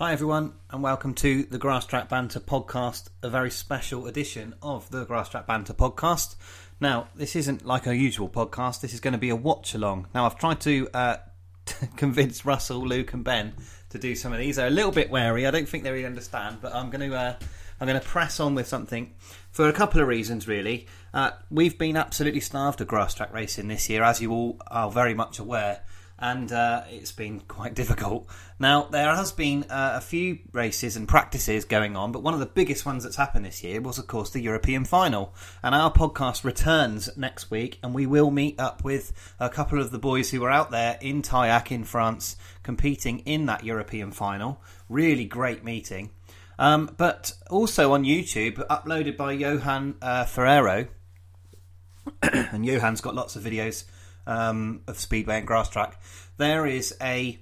Hi, everyone, and welcome to the Grass Track Banter podcast, a very special edition of the Grass Track Banter podcast. Now, this isn't like our usual podcast, this is going to be a watch along. Now, I've tried to uh, convince Russell, Luke, and Ben to do some of these. They're a little bit wary, I don't think they really understand, but I'm going to. Uh, I'm going to press on with something for a couple of reasons, really. Uh, we've been absolutely starved of grass track racing this year, as you all are very much aware and uh, it's been quite difficult. Now, there has been uh, a few races and practices going on, but one of the biggest ones that's happened this year was, of course, the European final. And our podcast returns next week, and we will meet up with a couple of the boys who were out there in Tayac in France competing in that European final. Really great meeting. Um, but also on YouTube, uploaded by Johan uh, Ferrero. and Johan's got lots of videos um, of Speedway and Grass Track, there is a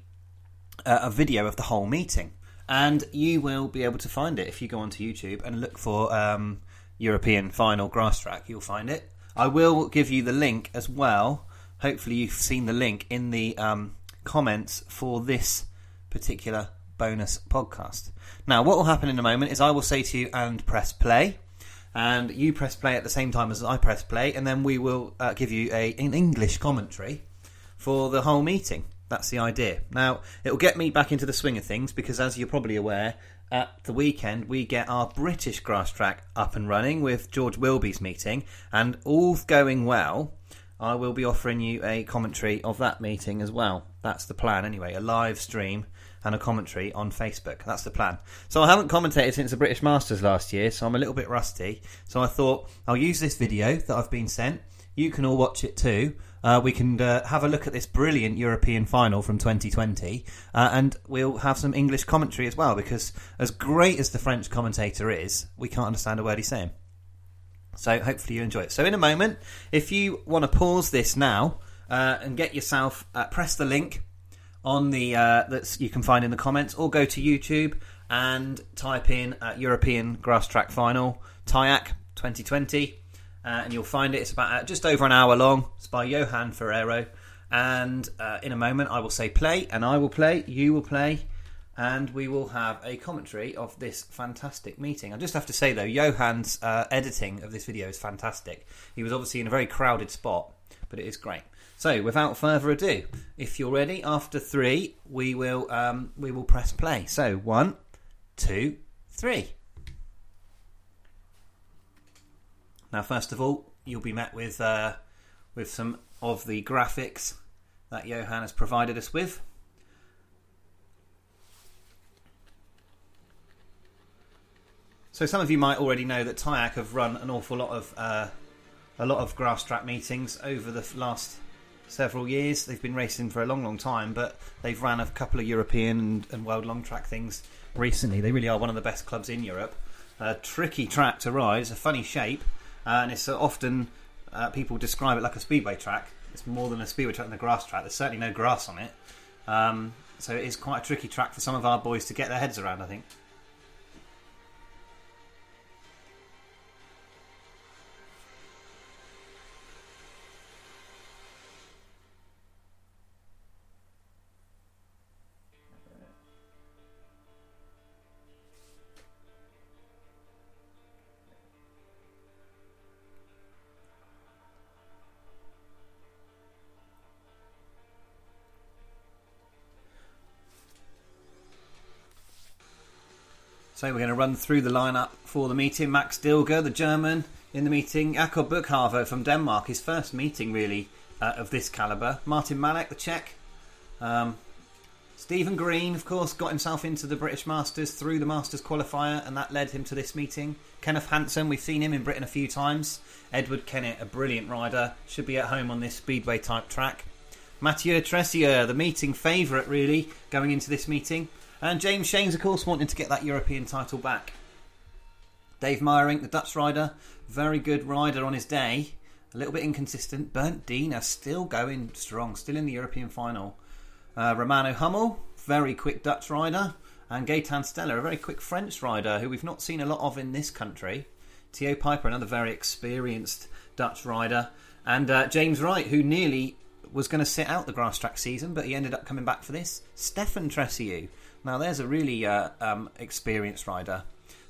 a video of the whole meeting, and you will be able to find it if you go onto YouTube and look for um, European Final Grass Track. You'll find it. I will give you the link as well. Hopefully, you've seen the link in the um, comments for this particular bonus podcast. Now, what will happen in a moment is I will say to you and press play and you press play at the same time as I press play, and then we will uh, give you a, an English commentary for the whole meeting. That's the idea. Now, it will get me back into the swing of things because, as you're probably aware, at the weekend we get our British grass track up and running with George Wilby's meeting, and all going well, I will be offering you a commentary of that meeting as well. That's the plan, anyway, a live stream and a commentary on Facebook. That's the plan. So I haven't commentated since the British Masters last year, so I'm a little bit rusty. So I thought I'll use this video that I've been sent. You can all watch it too. Uh, we can uh, have a look at this brilliant European final from 2020, uh, and we'll have some English commentary as well. Because as great as the French commentator is, we can't understand a word he's saying. So hopefully you enjoy it. So in a moment, if you want to pause this now uh, and get yourself, uh, press the link on the uh, that you can find in the comments, or go to YouTube and type in uh, European Grass Track Final Tayac 2020, uh, and you'll find it. It's about uh, just over an hour long. It's by Johan Ferrero, and uh, in a moment I will say play, and I will play, you will play. And we will have a commentary of this fantastic meeting. I just have to say though, Johan's editing of this video is fantastic. He was obviously in a very crowded spot, but it is great. So, without further ado, if you're ready, after three, we will um, we will press play. So, one, two, three. Now, first of all, you'll be met with uh, with some of the graphics that Johan has provided us with. So, some of you might already know that Tayac have run an awful lot of uh, a lot of grass track meetings over the last several years. They've been racing for a long, long time, but they've ran a couple of European and, and world long track things recently. They really are one of the best clubs in Europe. A tricky track to ride. It's a funny shape, uh, and it's often uh, people describe it like a speedway track. It's more than a speedway track than a grass track. There's certainly no grass on it, um, so it is quite a tricky track for some of our boys to get their heads around. I think. So we're going to run through the lineup for the meeting. Max Dilger, the German, in the meeting. Jakob Buchhave from Denmark, his first meeting really uh, of this calibre. Martin Malek, the Czech. Um, Stephen Green, of course, got himself into the British Masters through the Masters qualifier, and that led him to this meeting. Kenneth Hansen, we've seen him in Britain a few times. Edward Kennett, a brilliant rider, should be at home on this speedway type track. Mathieu Tressier, the meeting favourite, really, going into this meeting. And James Shane's, of course, wanting to get that European title back. Dave Meijerink, the Dutch rider, very good rider on his day. A little bit inconsistent. Bernd Diener still going strong, still in the European final. Uh, Romano Hummel, very quick Dutch rider. And Gaetan Stella, a very quick French rider who we've not seen a lot of in this country. Theo Pijper, another very experienced Dutch rider. And uh, James Wright, who nearly was going to sit out the grass track season, but he ended up coming back for this. Stefan Tressier, Now, there's a really uh, um, experienced rider.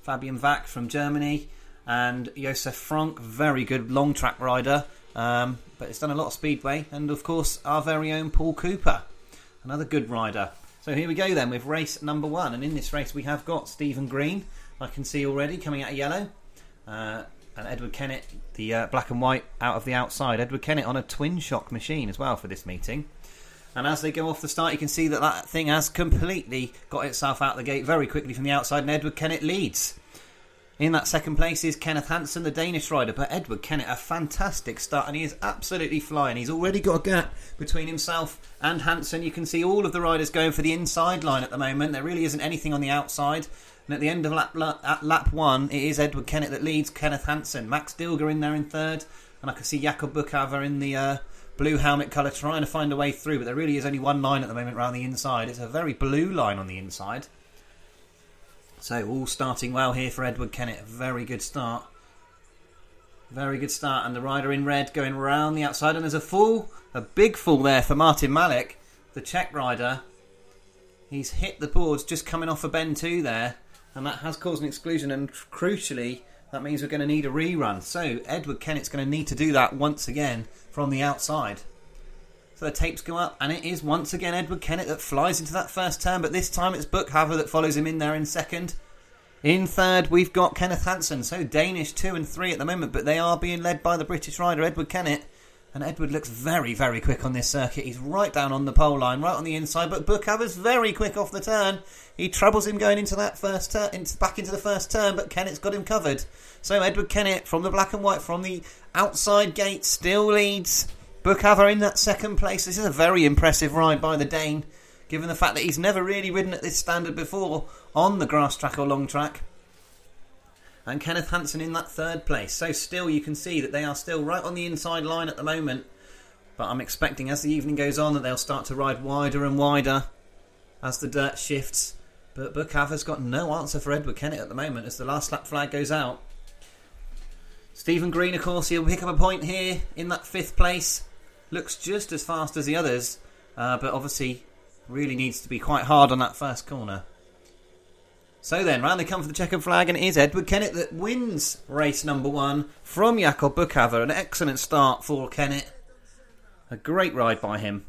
Fabian Wachs from Germany and Josef Franc, very good long track rider, um, but it's done a lot of speedway. And of course, our very own Paul Cooper, another good rider. So here we go then with race number one. And in this race, we have got Stephen Green, I can see already coming out of yellow. Uh, and Edward Kennett, the uh, black and white out of the outside. Edward Kennett on a twin shock machine as well for this meeting. And as they go off the start, you can see that that thing has completely got itself out the gate very quickly from the outside, and Edward Kennett leads. In that second place is Kenneth Hansen, the Danish rider, but Edward Kennett, a fantastic start, and he is absolutely flying. He's already got a gap between himself and Hansen. You can see all of the riders going for the inside line at the moment. There really isn't anything on the outside. And at the end of lap, lap, lap one, it is Edward Kennett that leads Kenneth Hansen. Max Dilger in there in third, and I can see Jakob Buchhaver in the uh, blue helmet colour trying to find a way through, but there really is only one line at the moment around the inside. It's a very blue line on the inside. So all starting well here for Edward Kennett. Very good start. Very good start. And the rider in red going round the outside. And there's a fall, a big fall there for Martin Malek, the Czech rider. He's hit the boards just coming off a bend two there. And that has caused an exclusion. And crucially, that means we're going to need a rerun. So Edward Kennett's going to need to do that once again from the outside. So the tapes go up, and it is once again Edward Kennett that flies into that first turn, but this time it's Buchhaver that follows him in there in second. In third, we've got Kenneth Hansen. So Danish two and three at the moment, but they are being led by the British rider Edward Kennett. And Edward looks very, very quick on this circuit. He's right down on the pole line, right on the inside. But Buchhaver's very quick off the turn. He troubles him going into that first turn, into, back into the first turn. But Kennett's got him covered. So Edward Kennett from the black and white, from the outside gate, still leads. Buchhaver in that second place. This is a very impressive ride by the Dane, given the fact that he's never really ridden at this standard before on the grass track or long track. And Kenneth Hansen in that third place. So still you can see that they are still right on the inside line at the moment. But I'm expecting as the evening goes on that they'll start to ride wider and wider as the dirt shifts. But Buchhaver's got no answer for Edward Kennett at the moment as the last lap flag goes out. Stephen Green, of course, he'll pick up a point here in that fifth place looks just as fast as the others, uh, but obviously really needs to be quite hard on that first corner. So then, round they come for the checkered flag, and it is Edward Kennett that wins race number one from Jakob Buchhaver. An excellent start for Kennett. A great ride by him.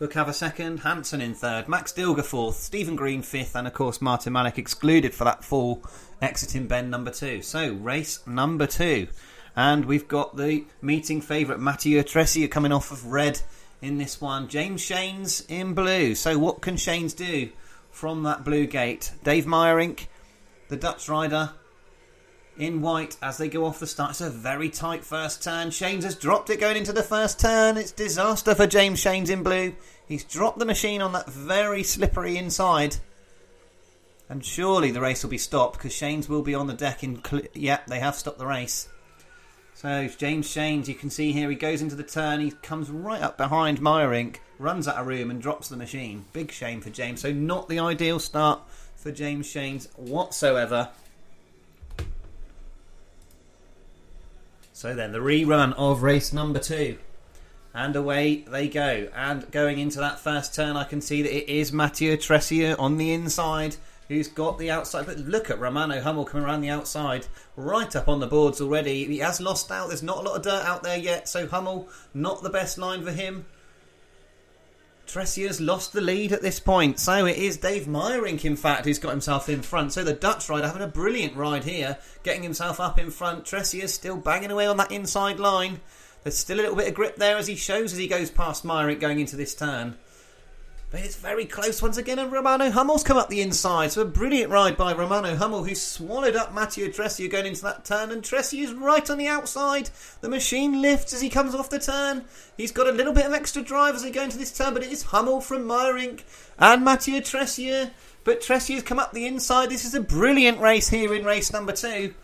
Buchhaver second, Hansen in third, Max Dilger fourth, Stephen Green fifth, and of course Martin Malek excluded for that fall, exiting bend number two. So, race number two. And we've got the meeting favourite Mathieu Tressier coming off of red in this one. James Shanes in blue. So what can Shanes do from that blue gate? Dave Meijerink, the Dutch rider, in white as they go off the start. It's a very tight first turn. Shanes has dropped it going into the first turn. It's disaster for James Shanes in blue. He's dropped the machine on that very slippery inside. And surely the race will be stopped because Shanes will be on the deck in. Cl- yep, they have stopped the race. So James Shanes, you can see here, he goes into the turn, he comes right up behind Meijerink, runs out of room and drops the machine. Big shame for James. So not the ideal start for James Shanes whatsoever. So then the rerun of race number two. And away they go. And going into that first turn, I can see that it is Mathieu Tressier on the inside who's got the outside. But look at Romano Hummel coming around the outside, right up on the boards already. He has lost out. There's not a lot of dirt out there yet, so Hummel, not the best line for him. Tressier's lost the lead at this point. So it is Dave Meijerink, in fact, who's got himself in front. So the Dutch rider having a brilliant ride here, getting himself up in front. Tressier's still banging away on that inside line. There's still a little bit of grip there as he shows as he goes past Meijerink going into this turn. But it's very close once again, and Romano Hummel's come up the inside. So a brilliant ride by Romano Hummel, who swallowed up Mathieu Tressier going into that turn, and Tressier's right on the outside. The machine lifts as he comes off the turn. He's got a little bit of extra drive as they go into this turn, but it is Hummel from Meijerink and Mathieu Tressier. But Tressier's come up the inside. This is a brilliant race here in race number two.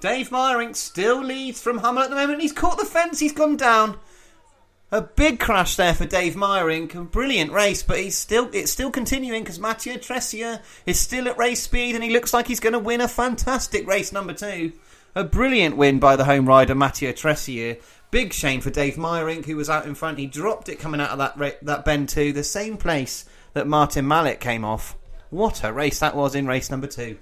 Dave Meijerink still leads from Hummel at the moment. He's caught the fence. He's gone down. A big crash there for Dave Meijerink. A brilliant race, but he's still it's still continuing because Mathieu Tressier is still at race speed and he looks like he's going to win a fantastic race number two. A brilliant win by the home rider Mathieu Tressier. Big shame for Dave Meijerink who was out in front. He dropped it coming out of that that bend two, the same place that Martin Malek came off. What a race that was in race number two.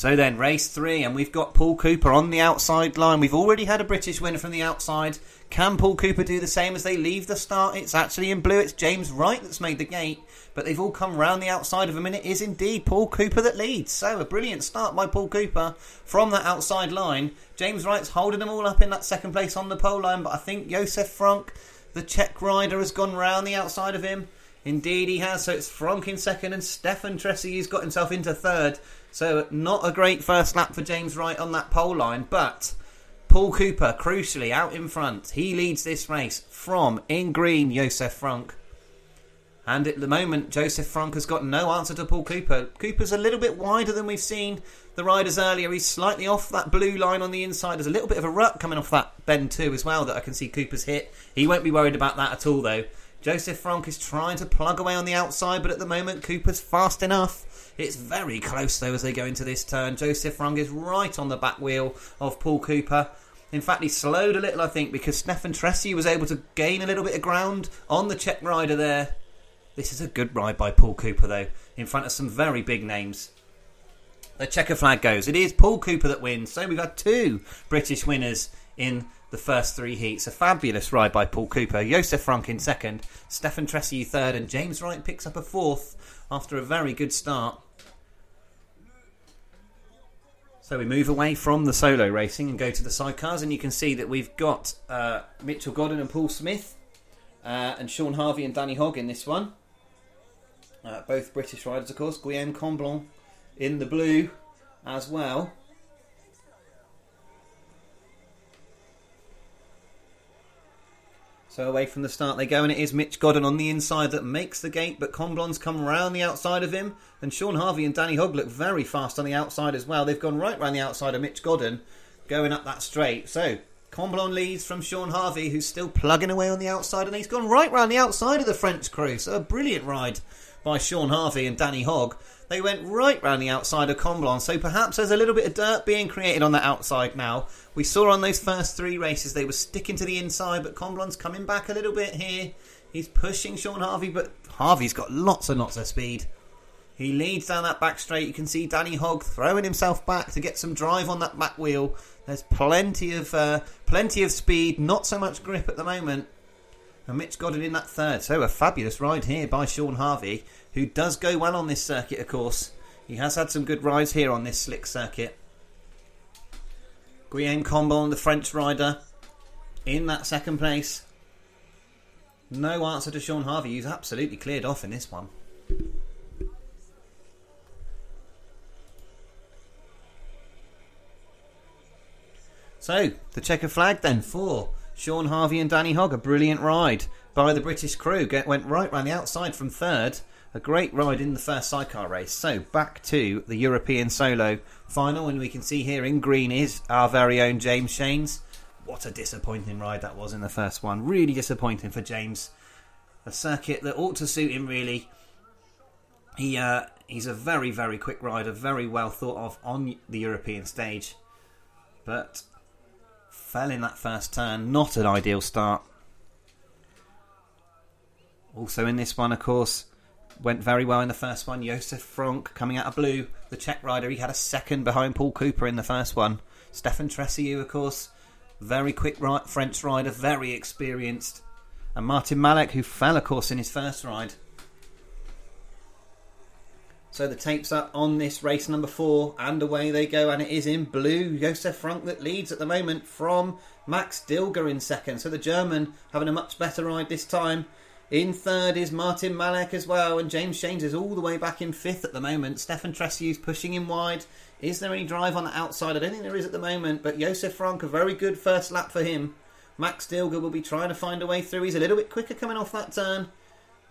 So then, race three, and we've got Paul Cooper on the outside line. We've already had a British winner from the outside. Can Paul Cooper do the same as they leave the start? It's actually in blue. It's James Wright that's made the gate, but they've all come round the outside of him, and it is indeed Paul Cooper that leads. So a brilliant start by Paul Cooper from that outside line. James Wright's holding them all up in that second place on the pole line, but I think Josef Franc, the Czech rider, has gone round the outside of him. Indeed, he has. So it's Franc in second, and Stefan Tressy's got himself into third. So not a great first lap for James Wright on that pole line, but Paul Cooper, crucially, out in front. He leads this race from in green, Josef Franc. And at the moment, Josef Franc has got no answer to Paul Cooper. Cooper's a little bit wider than we've seen the riders earlier. He's slightly off that blue line on the inside. There's a little bit of a rut coming off that bend two as well that I can see Cooper's hit. He won't be worried about that at all though. Josef Franc is trying to plug away on the outside, but at the moment Cooper's fast enough. It's very close though as they go into this turn. Josef Franc is right on the back wheel of Paul Cooper. In fact, he slowed a little, I think, because Stefan Tressi was able to gain a little bit of ground on the Czech rider there. This is a good ride by Paul Cooper, though, in front of some very big names. The checker flag goes. It is Paul Cooper that wins. So we've got two British winners in the first three heats. A fabulous ride by Paul Cooper. Josef Franc in second, Stefan Tressi third, and James Wright picks up a fourth after a very good start. So we move away from the solo racing and go to the sidecars, and you can see that we've got uh, Mitchell Godden and Paul Smith, uh, and Sean Harvey and Danny Hogg in this one. Uh, both British riders, of course. Guillaume Comblon in the blue as well. So away from the start they go, and it is Mitch Godden on the inside that makes the gate, but Comblon's come round the outside of him, and Sean Harvey and Danny Hogg look very fast on the outside as well. They've gone right round the outside of Mitch Godden, going up that straight. So Comblon leads from Sean Harvey, who's still plugging away on the outside, and he's gone right round the outside of the French crew. So a brilliant ride by Sean Harvey and Danny Hogg. They went right round the outside of Comblon, so perhaps there's a little bit of dirt being created on the outside now. We saw on those first three races they were sticking to the inside, but Comblon's coming back a little bit here. He's pushing Sean Harvey, but Harvey's got lots and lots of speed. He leads down that back straight. You can see Danny Hogg throwing himself back to get some drive on that back wheel. There's plenty of uh, plenty of speed, not so much grip at the moment. And Mitch Godden in that third. So a fabulous ride here by Sean Harvey who does go well on this circuit, of course. He has had some good rides here on this slick circuit. Guillaume Comblon, the French rider, in that second place. No answer to Sean Harvey, who's absolutely cleared off in this one. So, the checker flag then for Sean Harvey and Danny Hogg. A brilliant ride by the British crew. Get, went right round the outside from third a great ride in the first sidecar race. So back to the European Solo final, and we can see here in green is our very own James Shanes. What a disappointing ride that was in the first one. Really disappointing for James. A circuit that ought to suit him really. He uh, he's a very very quick rider, very well thought of on the European stage, but fell in that first turn. Not an ideal start. Also in this one, of course, went very well in the first one. Josef Franc coming out of blue, the Czech rider, he had a second behind Paul Cooper in the first one. Stefan Tressier, of course, very quick French rider, very experienced. And Martin Malek, who fell, of course, in his first ride. So the tape's up on this race number four, and away they go, and it is in blue. Josef Franc that leads at the moment from Max Dilger in second. So the German having a much better ride this time. In third is Martin Malek as well, and James Shanes is all the way back in fifth at the moment. Stefan Tressius pushing him wide. Is there any drive on the outside? I don't think there is at the moment, but Josef Franc, a very good first lap for him. Max Dilger will be trying to find a way through. He's a little bit quicker coming off that turn.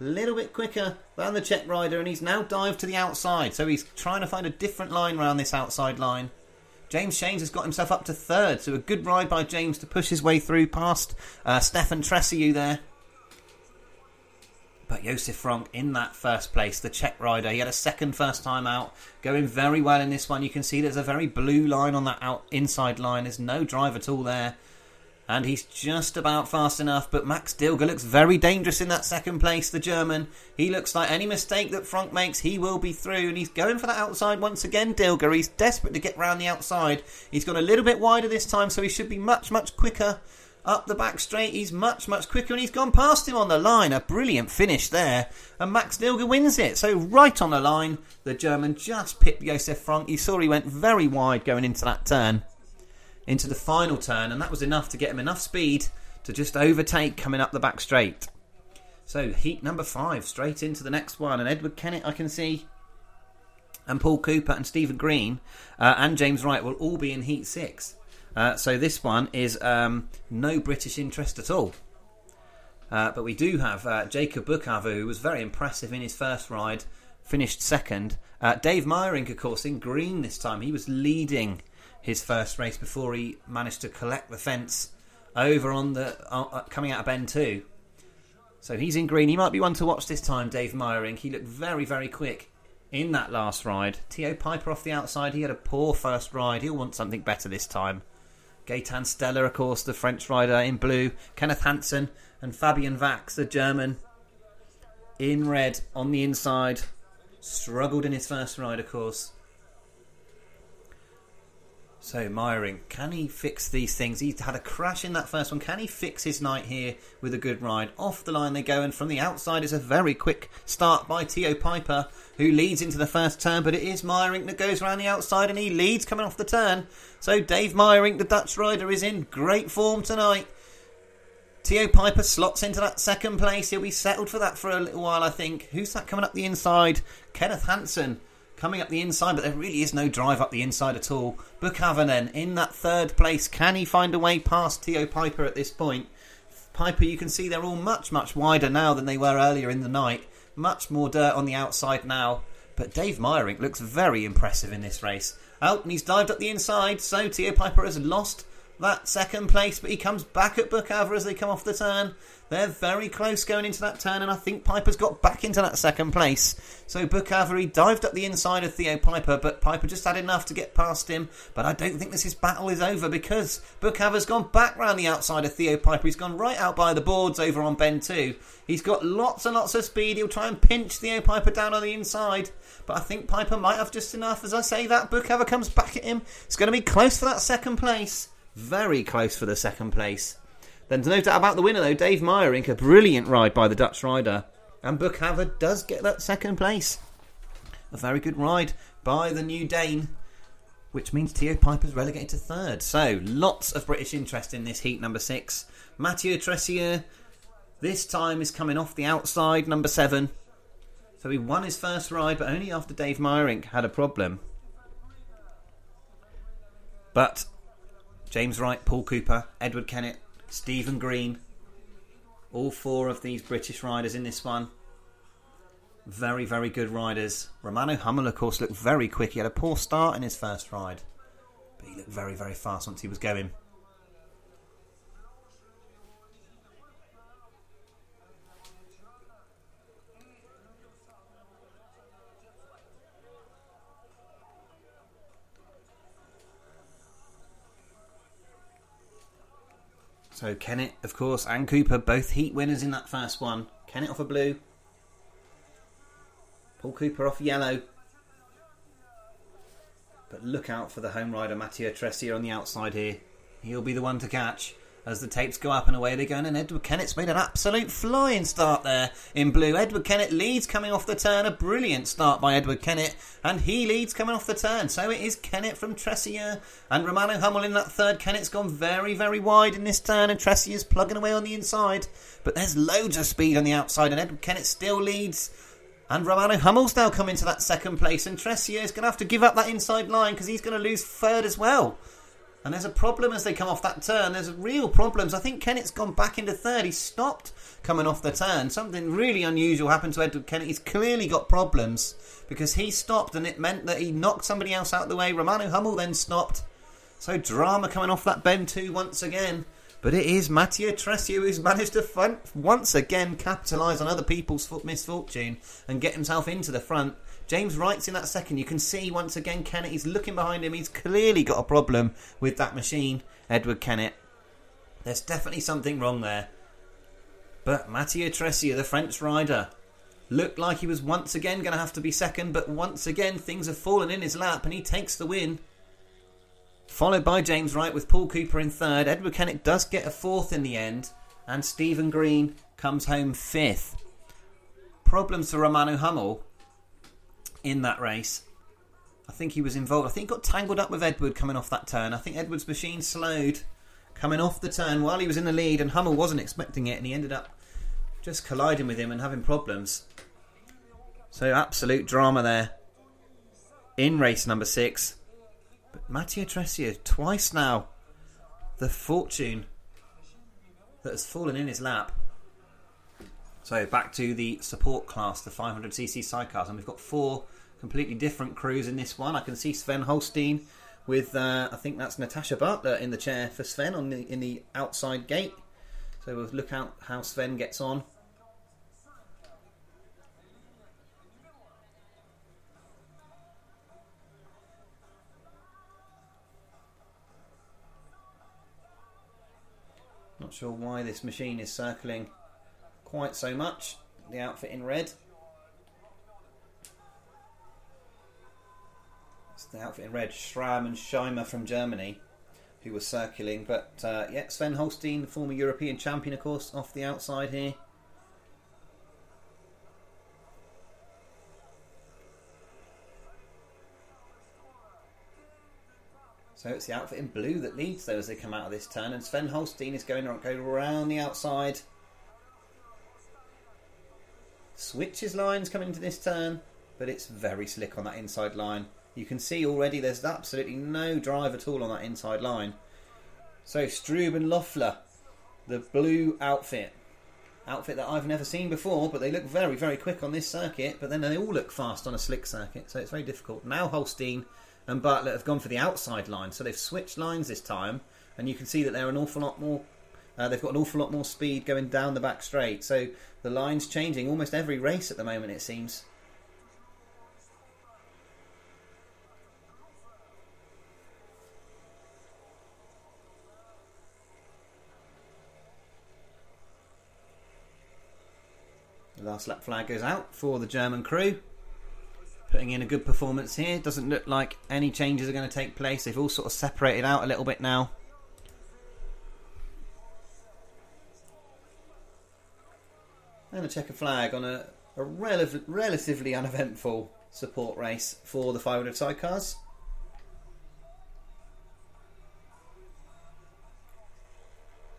Little bit quicker than the Czech rider, and he's now dived to the outside. So he's trying to find a different line around this outside line. James Shanes has got himself up to third, so a good ride by James to push his way through past uh, Stefan Tressiu there. But Josef Franc in that first place, the Czech rider, he had a second first time out, going very well in this one. You can see there's a very blue line on that out inside line. There's no drive at all there. And he's just about fast enough. But Max Dilger looks very dangerous in that second place. The German, he looks like any mistake that Franc makes, he will be through, and he's going for that outside once again. Dilger, he's desperate to get round the outside. He's gone a little bit wider this time, so he should be much much quicker up the back straight. He's much, much quicker and he's gone past him on the line. A brilliant finish there. And Max Dilger wins it. So, right on the line, the German just pipped Josef Franc. You saw he went very wide going into that turn into the final turn, and that was enough to get him enough speed to just overtake coming up the back straight. So heat number five, straight into the next one, and Edward Kennett I can see, and Paul Cooper and Stephen Green uh, and James Wright will all be in heat six. Uh, so this one is um, no British interest at all. Uh, but we do have uh, Jacob Bookhaver, who was very impressive in his first ride, finished second. Uh, Dave Meijerink, of course, in green this time. He was leading his first race before he managed to collect the fence over on the uh, uh, coming out of bend two. So he's in green. He might be one to watch this time, Dave Meijerink. He looked very, very quick in that last ride. Theo Pijper off the outside. He had a poor first ride. He'll want something better this time. Gaetan Stella, of course, the French rider in blue. Kenneth Hansen and Fabian Wachs, the German, in red on the inside. Struggled in his first ride, of course. So Meijerink, can he fix these things? He had a crash in that first one. Can he fix his night here with a good ride? Off the line they go, and from the outside is a very quick start by Theo Pijper, who leads into the first turn. But it is Meijerink that goes around the outside, and he leads coming off the turn. So Dave Meijerink, the Dutch rider, is in great form tonight. Theo Pijper slots into that second place. He'll be settled for that for a little while, I think. Who's that coming up the inside? Kenneth Hansen coming up the inside, but there really is no drive up the inside at all. Bookhaven then in that third place. Can he find a way past Theo Pijper at this point? Pijper, you can see they're all much, much wider now than they were earlier in the night. Much more dirt on the outside now. But Dave Meijerink looks very impressive in this race. Out and he's dived up the inside, so Theo Pijper has lost that second place, but he comes back at Bookhaver as they come off the turn. They're very close going into that turn, and I think Pijper's got back into that second place. So Bookhaver, he dived up the inside of Theo Pijper, but Pijper just had enough to get past him. But I don't think this his battle is over because Bookhaver's gone back round the outside of Theo Pijper. He's gone right out by the boards over on Ben two. He's got lots and lots of speed. He'll try and pinch Theo Pijper down on the inside. But I think Pijper might have just enough. As I say that, Bookhaver comes back at him. It's going to be close for that second place. Very close for the second place. Then, there's no doubt about the winner, though, Dave Meijerink, a brilliant ride by the Dutch rider. And Bookhaver does get that second place. A very good ride by the new Dane, which means Theo Pijper's relegated to third. So, lots of British interest in this heat, number six. Mathieu Tressier, this time, is coming off the outside, number seven. So, he won his first ride, but only after Dave Meijerink had a problem. But James Wright, Paul Cooper, Edward Kennett, Stephen Green. All four of these British riders in this one. Very, very good riders. Romano Hummel, of course, looked very quick. He had a poor start in his first ride, but he looked very, very fast once he was going. So Kennett, of course, and Cooper, both heat winners in that first one. Kennett off a blue. Paul Cooper off yellow. But look out for the home rider Mathieu Tressier on the outside here. He'll be the one to catch as the tapes go up and away they go. And Edward Kennett's made an absolute flying start there in blue. Edward Kennett leads coming off the turn. A brilliant start by Edward Kennett. And he leads coming off the turn. So it is Kennett from Tressier and Romano Hummel in that third. Kennett's gone very, very wide in this turn. And Tressier's plugging away on the inside. But there's loads of speed on the outside. And Edward Kennett still leads. And Romano Hummel's now come into that second place. And Tressier is going to have to give up that inside line because he's going to lose third as well. And there's a problem as they come off that turn. There's real problems. I think Kennett's gone back into third. He stopped coming off the turn. Something really unusual happened to Edward Kennett. He's clearly got problems because he stopped and it meant that he knocked somebody else out of the way. Romano Hummel then stopped. So drama coming off that bend two once again. But it is Mathieu Tressier who's managed to once again capitalise on other people's misfortune and get himself into the front. James Wright's in that second. You can see once again Kennett. He's looking behind him. He's clearly got a problem with that machine. Edward Kennett. There's definitely something wrong there. But Mathieu Tressier, the French rider, looked like he was once again going to have to be second, but once again things have fallen in his lap and he takes the win. Followed by James Wright with Paul Cooper in third. Edward Kennett does get a fourth in the end, and Stephen Green comes home fifth. Problems for Romano Hummel in that race. I think he was involved. I think got tangled up with Edward coming off that turn. I think Edward's machine slowed coming off the turn while he was in the lead, and Hummel wasn't expecting it, and he ended up just colliding with him and having problems. So, absolute drama there in race number six. But Mathieu Tressier, twice now, the fortune that has fallen in his lap. So, back to the support class, the 500cc sidecars, and we've got four completely different crews in this one. I can see Sven Holstein with uh, I think that's Natasha Butler in the chair for Sven on the in the outside gate. So we'll look out how Sven gets on. Not sure why this machine is circling quite so much. The outfit in red. It's the outfit in red, Schramm and Scheimer from Germany, who were circling. But uh, yeah, Sven Holstein, the former European champion, of course, off the outside here. So it's the outfit in blue that leads though as they come out of this turn, and Sven Holstein is going to go around the outside. Switches lines coming into this turn, but it's very slick on that inside line. You can see already there's absolutely no drive at all on that inside line. So Strub and Loeffler, the blue outfit. Outfit that I've never seen before, but they look very, very quick on this circuit, but then they all look fast on a slick circuit, so it's very difficult. Now Holstein and Bartlett have gone for the outside line, so they've switched lines this time, and you can see that they're an awful lot more uh, they've got an awful lot more speed going down the back straight. So the line's changing almost every race at the moment, it seems. The last lap flag goes out for the German crew. Putting in a good performance here. Doesn't look like any changes are going to take place. They've all sort of separated out a little bit now. And a flag on a, a rel- relatively uneventful support race for the 500 sidecars.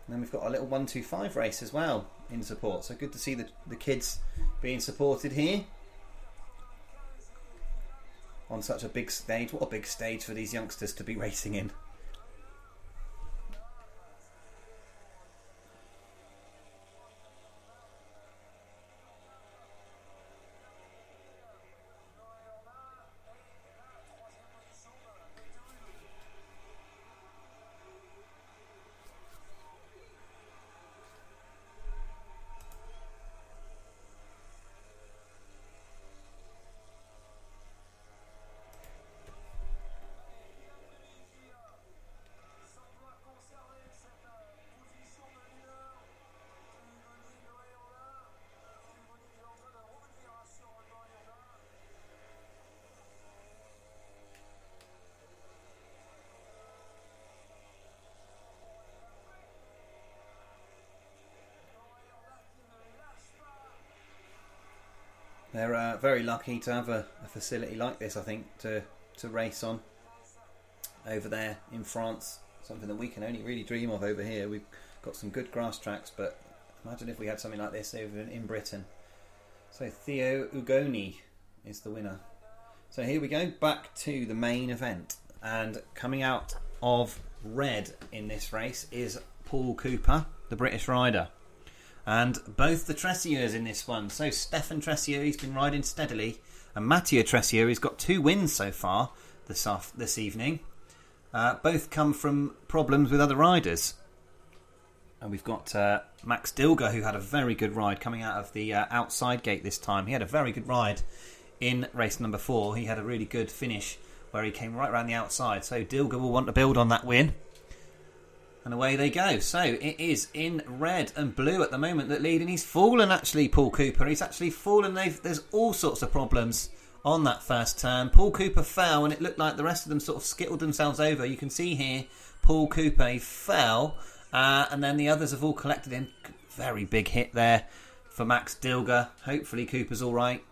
And then we've got a little 125 race as well in support. So good to see the, the kids being supported here on such a big stage. What a big stage for these youngsters to be racing in. They're uh, very lucky to have a, a, facility like this, I think, to, to race on over there in France. Something that we can only really dream of over here. We've got some good grass tracks, but imagine if we had something like this over in Britain. So Theo Ugoni is the winner. So here we go, back to the main event. And coming out of red in this race is Paul Cooper, the British rider and both the Tressiers in this one. So Stefan Tressier, he's been riding steadily, and Mathieu Tressier, he's got two wins so far this off, this evening. Uh, both come from problems with other riders. And we've got uh, Max Dilger, who had a very good ride coming out of the uh, outside gate this time. He had a very good ride in race number four. He had a really good finish where he came right around the outside. So Dilger will want to build on that win. And away they go. So it is in red and blue at the moment that lead, and he's fallen actually, Paul Cooper. He's actually fallen. They've, there's all sorts of problems on that first turn. Paul Cooper fell, and it looked like the rest of them sort of skittled themselves over. You can see here Paul Cooper fell, uh, and then the others have all collected him. Very big hit there for Max Dilger. Hopefully Cooper's all right.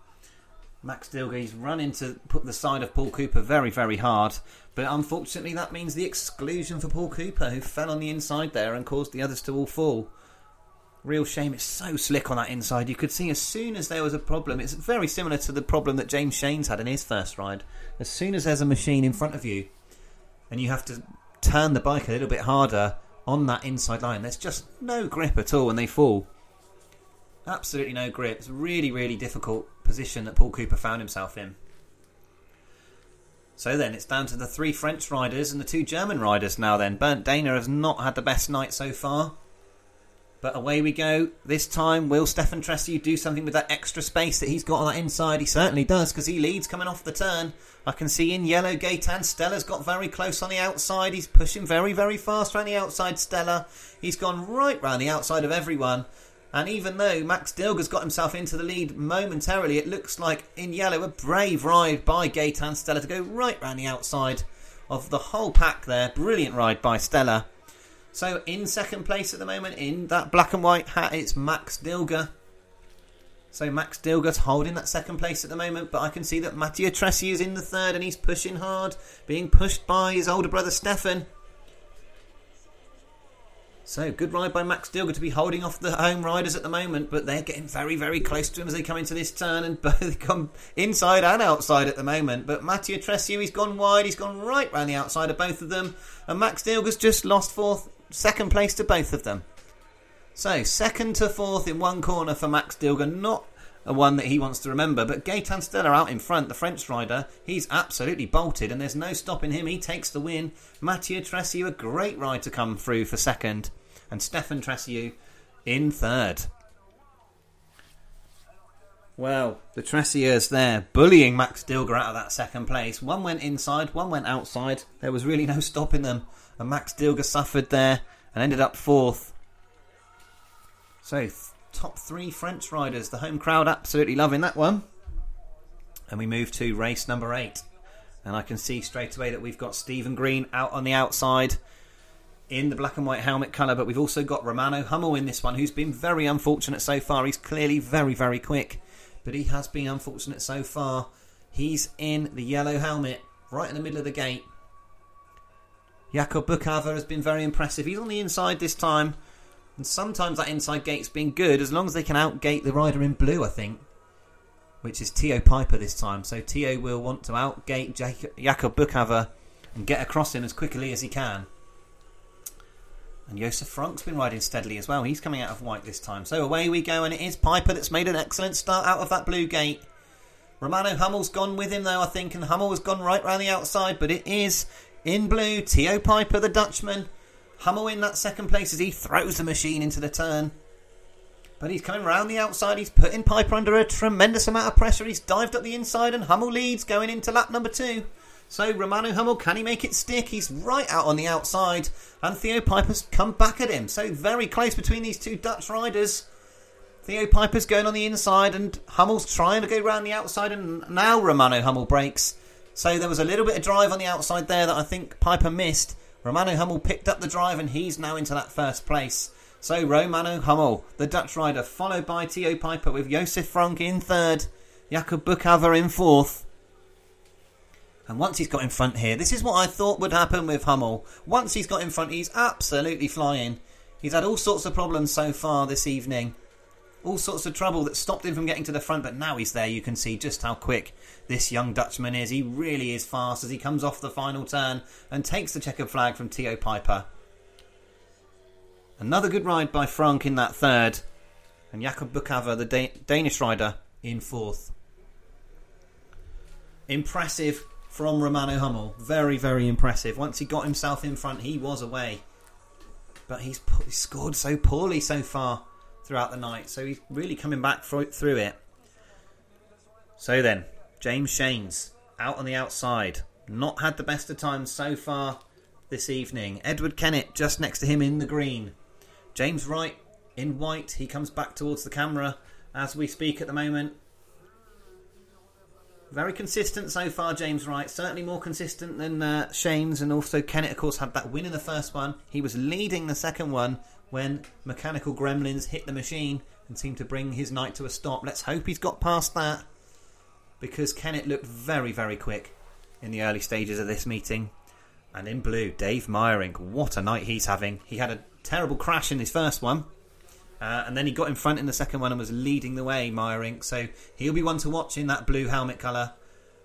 Max Dilger, he's run into put the side of Paul Cooper very, very hard. But unfortunately, that means the exclusion for Paul Cooper, who fell on the inside there and caused the others to all fall. Real shame. It's so slick on that inside. You could see as soon as there was a problem, it's very similar to the problem that James Shanes had in his first ride. As soon as there's a machine in front of you and you have to turn the bike a little bit harder on that inside line, there's just no grip at all when they fall. Absolutely no grip. It's a really, really difficult position that Paul Cooper found himself in. So then it's down to the three French riders and the two German riders now then. Bernd Diener has not had the best night so far. But away we go. This time, will Stefan Tressier do something with that extra space that he's got on that inside? He certainly does because he leads coming off the turn. I can see in yellow Gaetan Stella's got very close on the outside. He's pushing very, very fast around the outside Stella. He's gone right round the outside of everyone. And even though Max Dilger's got himself into the lead momentarily, it looks like in yellow a brave ride by Gaetan Stella to go right round the outside of the whole pack there. Brilliant ride by Stella. So in second place at the moment in that black and white hat, it's Max Dilger. So Max Dilger's holding that second place at the moment, but I can see that Mathieu Tressi is in the third and he's pushing hard, being pushed by his older brother Stefan. So good ride by Max Dilger to be holding off the home riders at the moment, but they're getting very, very close to him as they come into this turn and both come inside and outside at the moment. But Mathieu Tressier, he's gone wide, he's gone right round the outside of both of them, and Max Dilger's just lost fourth, second place to both of them. So second to fourth in one corner for Max Dilger, not a one that he wants to remember. But Gaetan Stella out in front, the French rider, he's absolutely bolted and there's no stopping him. He takes the win. Mathieu Tressier, a great ride to come through for second and Stefan Tressier in third. Well, the Tressiers there bullying Max Dilger out of that second place. One went inside, one went outside. There was really no stopping them. And Max Dilger suffered there and ended up fourth. So, top three French riders. The home crowd absolutely loving that one. And we move to race number eight. And I can see straight away that we've got Stephen Green out on the outside in the black and white helmet colour, but we've also got Romano Hummel in this one, who's been very unfortunate so far. He's clearly very, very quick, but he has been unfortunate so far. He's in the yellow helmet, right in the middle of the gate. Jakob Buchhaver has been very impressive. He's on the inside this time, and sometimes that inside gate's been good as long as they can outgate the rider in blue, I think, which is Theo Pijper this time. So Theo will want to outgate Jakob Buchhaver and get across him as quickly as he can. And Josef Franc's been riding steadily as well. He's coming out of white this time. So away we go, and it is Pijper that's made an excellent start out of that blue gate. Romano Hummel's gone with him though, I think, and Hummel has gone right round the outside, but it is in blue. Theo Pijper, the Dutchman. Hummel in that second place as he throws the machine into the turn. But he's coming round the outside. He's putting Pijper under a tremendous amount of pressure. He's dived up the inside, and Hummel leads going into lap number two. So Romano Hummel, can he make it stick? He's right out on the outside, and Theo Pijper's come back at him. So very close between these two Dutch riders. Theo Pijper's going on the inside, and Hummel's trying to go round the outside, and now Romano Hummel breaks. So there was a little bit of drive on the outside there that I think Pijper missed. Romano Hummel picked up the drive, and he's now into that first place. So Romano Hummel, the Dutch rider, followed by Theo Pijper with Josef Franc in third, Jakob Buchhaver in fourth. And once he's got in front here, this is what I thought would happen with Hummel. Once he's got in front, he's absolutely flying. He's had all sorts of problems so far this evening. All sorts of trouble that stopped him from getting to the front, but now he's there. You can see just how quick this young Dutchman is. He really is fast as he comes off the final turn and takes the checkered flag from Theo Pijper. Another good ride by Franc in that third, and Jakob Buchhaver, the da- Danish rider, in fourth. Impressive from Romano Hummel. Very, very impressive. Once he got himself in front, he was away. But he's, he's scored so poorly so far throughout the night, so he's really coming back through it. So then, James Shanes out on the outside. Not had the best of times so far this evening. Edward Kennett just next to him in the green. James Wright in white. He comes back towards the camera as we speak at the moment. Very consistent so far, James Wright. Certainly more consistent than uh, Shane's, and also Kennett, of course, had that win in the first one. He was leading the second one when Mechanical Gremlins hit the machine and seemed to bring his night to a stop. Let's hope he's got past that because Kennett looked very, very quick in the early stages of this meeting. And in blue, Dave Meijerink. What a night he's having. He had a terrible crash in his first one. Uh, and then he got in front in the second one and was leading the way, Meijerink. So he'll be one to watch in that blue helmet colour.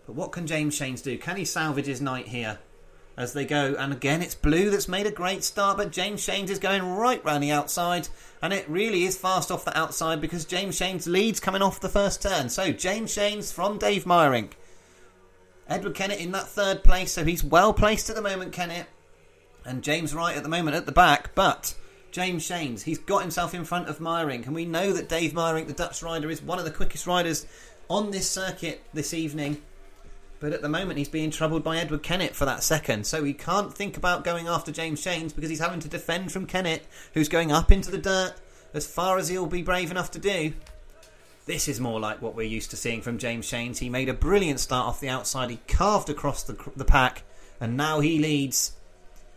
But what can James Shanes do? Can he salvage his night here as they go? And again, it's blue that's made a great start, but James Shanes is going right round the outside. And it really is fast off the outside because James Shanes leads coming off the first turn. So James Shanes from Dave Meijerink. Edward Kennett in that third place, so he's well placed at the moment, Kennett. And James Wright at the moment at the back, but James Shanes, he's got himself in front of Meijerink, and we know that Dave Meijerink, the Dutch rider, is one of the quickest riders on this circuit this evening. But at the moment, he's being troubled by Edward Kennett for that second, so he can't think about going after James Shanes because he's having to defend from Kennett, who's going up into the dirt as far as he'll be brave enough to do. This is more like what we're used to seeing from James Shanes. He made a brilliant start off the outside. He carved across the, the pack, and now he leads.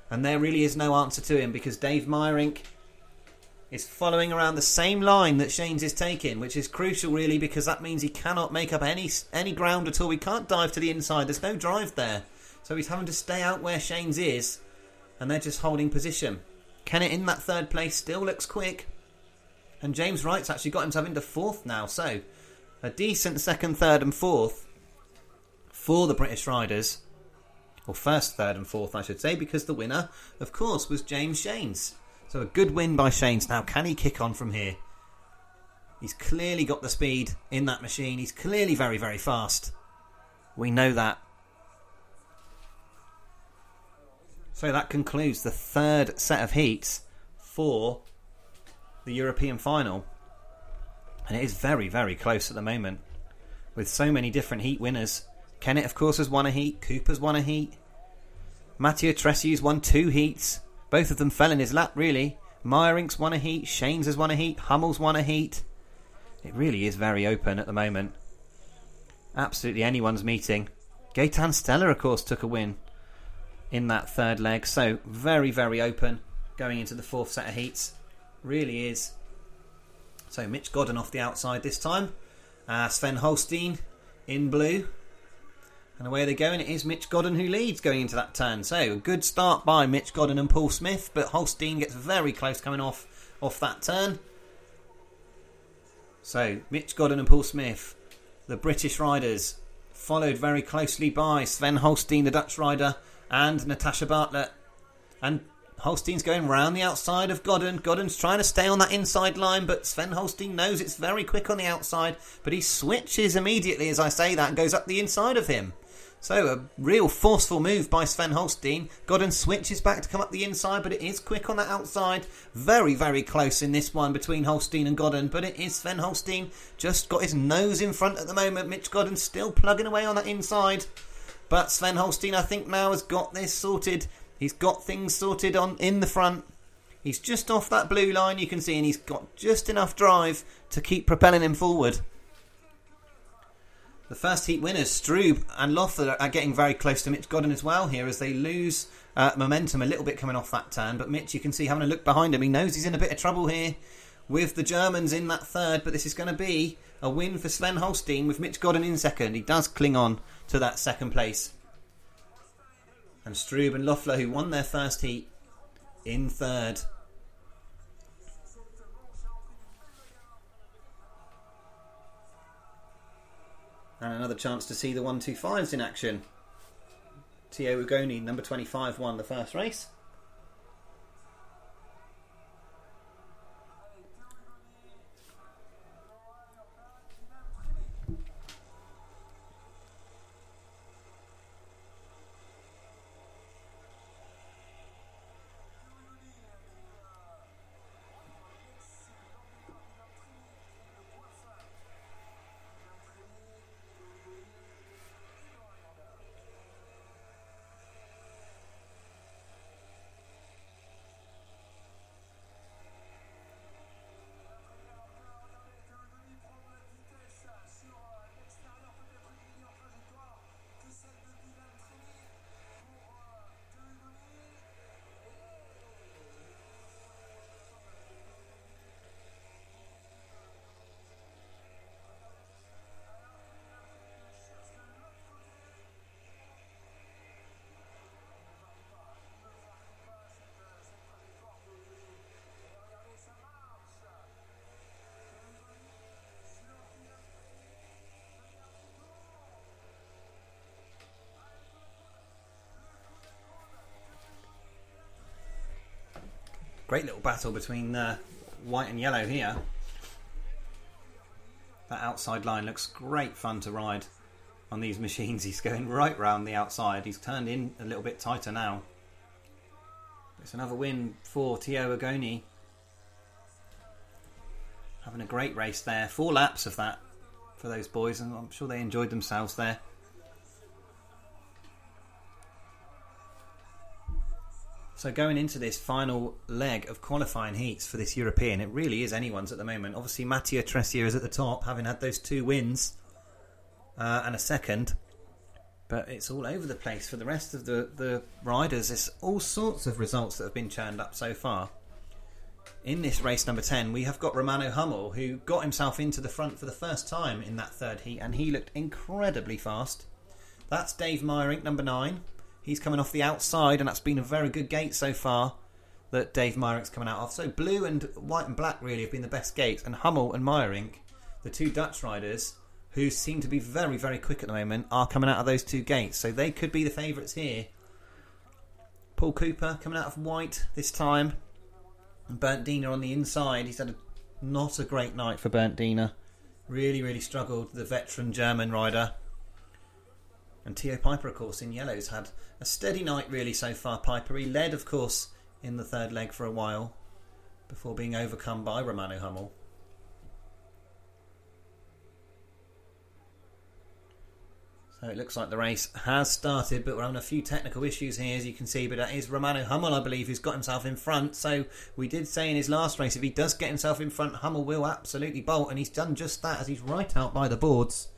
And there really is no answer to him because Dave Meijerink is following around the same line that Shanes is taking, which is crucial really because that means he cannot make up any any ground at all. He can't dive to the inside. There's no drive there, so he's having to stay out where Shanes is, and they're just holding position. Kennett in that third place still looks quick. And James Wright's actually got himself into fourth now, so a decent second, third, and fourth for the British riders. Or first, third, and fourth, I should say, because the winner, of course, was James Shanes. So a good win by Shanes. Now, can he kick on from here? He's clearly got the speed in that machine. He's clearly very, very fast. We know that. So that concludes the third set of heats for the European final. And it is very, very close at the moment. With so many different heat winners. Kennett, of course, has won a heat. Cooper's won a heat. Mathieu Tressiu's won two heats. Both of them fell in his lap, really. Meijerink's won a heat. Shanes has won a heat. Hummel's won a heat. It really is very open at the moment. Absolutely anyone's meeting. Gaetan Stella, of course, took a win in that third leg. So very, very open going into the fourth set of heats. Really is. So Mitch Godden off the outside this time. Uh, Sven Holstein in blue. And away they go, and it is Mitch Godden who leads going into that turn. So a good start by Mitch Godden and Paul Smith, but Holstein gets very close coming off off that turn. So Mitch Godden and Paul Smith, the British riders, followed very closely by Sven Holstein, the Dutch rider, and Natasha Bartlett. And Holstein's going round the outside of Godden. Godden's trying to stay on that inside line, but Sven Holstein knows it's very quick on the outside. But he switches immediately as I say that and goes up the inside of him. So a real forceful move by Sven Holstein. Godden switches back to come up the inside, but it is quick on that outside. Very, very close in this one between Holstein and Godden, but it is Sven Holstein just got his nose in front at the moment. Mitch Godden still plugging away on that inside. But Sven Holstein, I think, now has got this sorted. He's got things sorted on in the front. He's just off that blue line, you can see, and he's got just enough drive to keep propelling him forward. The first heat winners, Strube and Loeffler, are getting very close to Mitch Godden as well here as they lose uh, momentum a little bit coming off that turn. But Mitch, you can see having a look behind him, he knows he's in a bit of trouble here with the Germans in that third. But this is going to be a win for Sven Holstein with Mitch Godden in second. He does cling on to that second place and Strube and Loeffler, who won their first heat, in third. And another chance to see the one-two finds in action. Tio Ugoni, number 25, won the first race. Great little battle between uh, white and yellow here. That outside line looks great fun to ride on these machines. He's going right round the outside. He's turned in a little bit tighter now. It's another win for Tio Agoni. Having a great race there. Four laps of that for those boys, and I'm sure they enjoyed themselves there. So going into this final leg of qualifying heats for this European, it really is anyone's at the moment. Obviously, Mattia Tressier is at the top, having had those two wins uh, and a second. But it's all over the place for the rest of the, the riders. It's all sorts of results that have been churned up so far. In this race number 10, we have got Romano Hummel, who got himself into the front for the first time in that third heat, and he looked incredibly fast. That's Dave Meijerink, number 9, He's coming off the outside, and that's been a very good gate so far that Dave Meijerink's coming out of. So blue and white and black really have been the best gates, and Hummel and Meijerink, the two Dutch riders who seem to be very, very quick at the moment, are coming out of those two gates. So they could be the favourites here. Paul Cooper coming out of white this time. And Bernd Diener on the inside. He's had a, not a great night for Bernd Diener. Really, really struggled, the veteran German rider. And Theo Pijper, of course, in yellows had a steady night really so far. Pijper he led, of course, in the third leg for a while before being overcome by Romano Hummel. So it looks like the race has started, but we're having a few technical issues here, as you can see. But that is Romano Hummel, I believe, who's got himself in front. So we did say in his last race, if he does get himself in front, Hummel will absolutely bolt, and he's done just that as he's right out by the boards.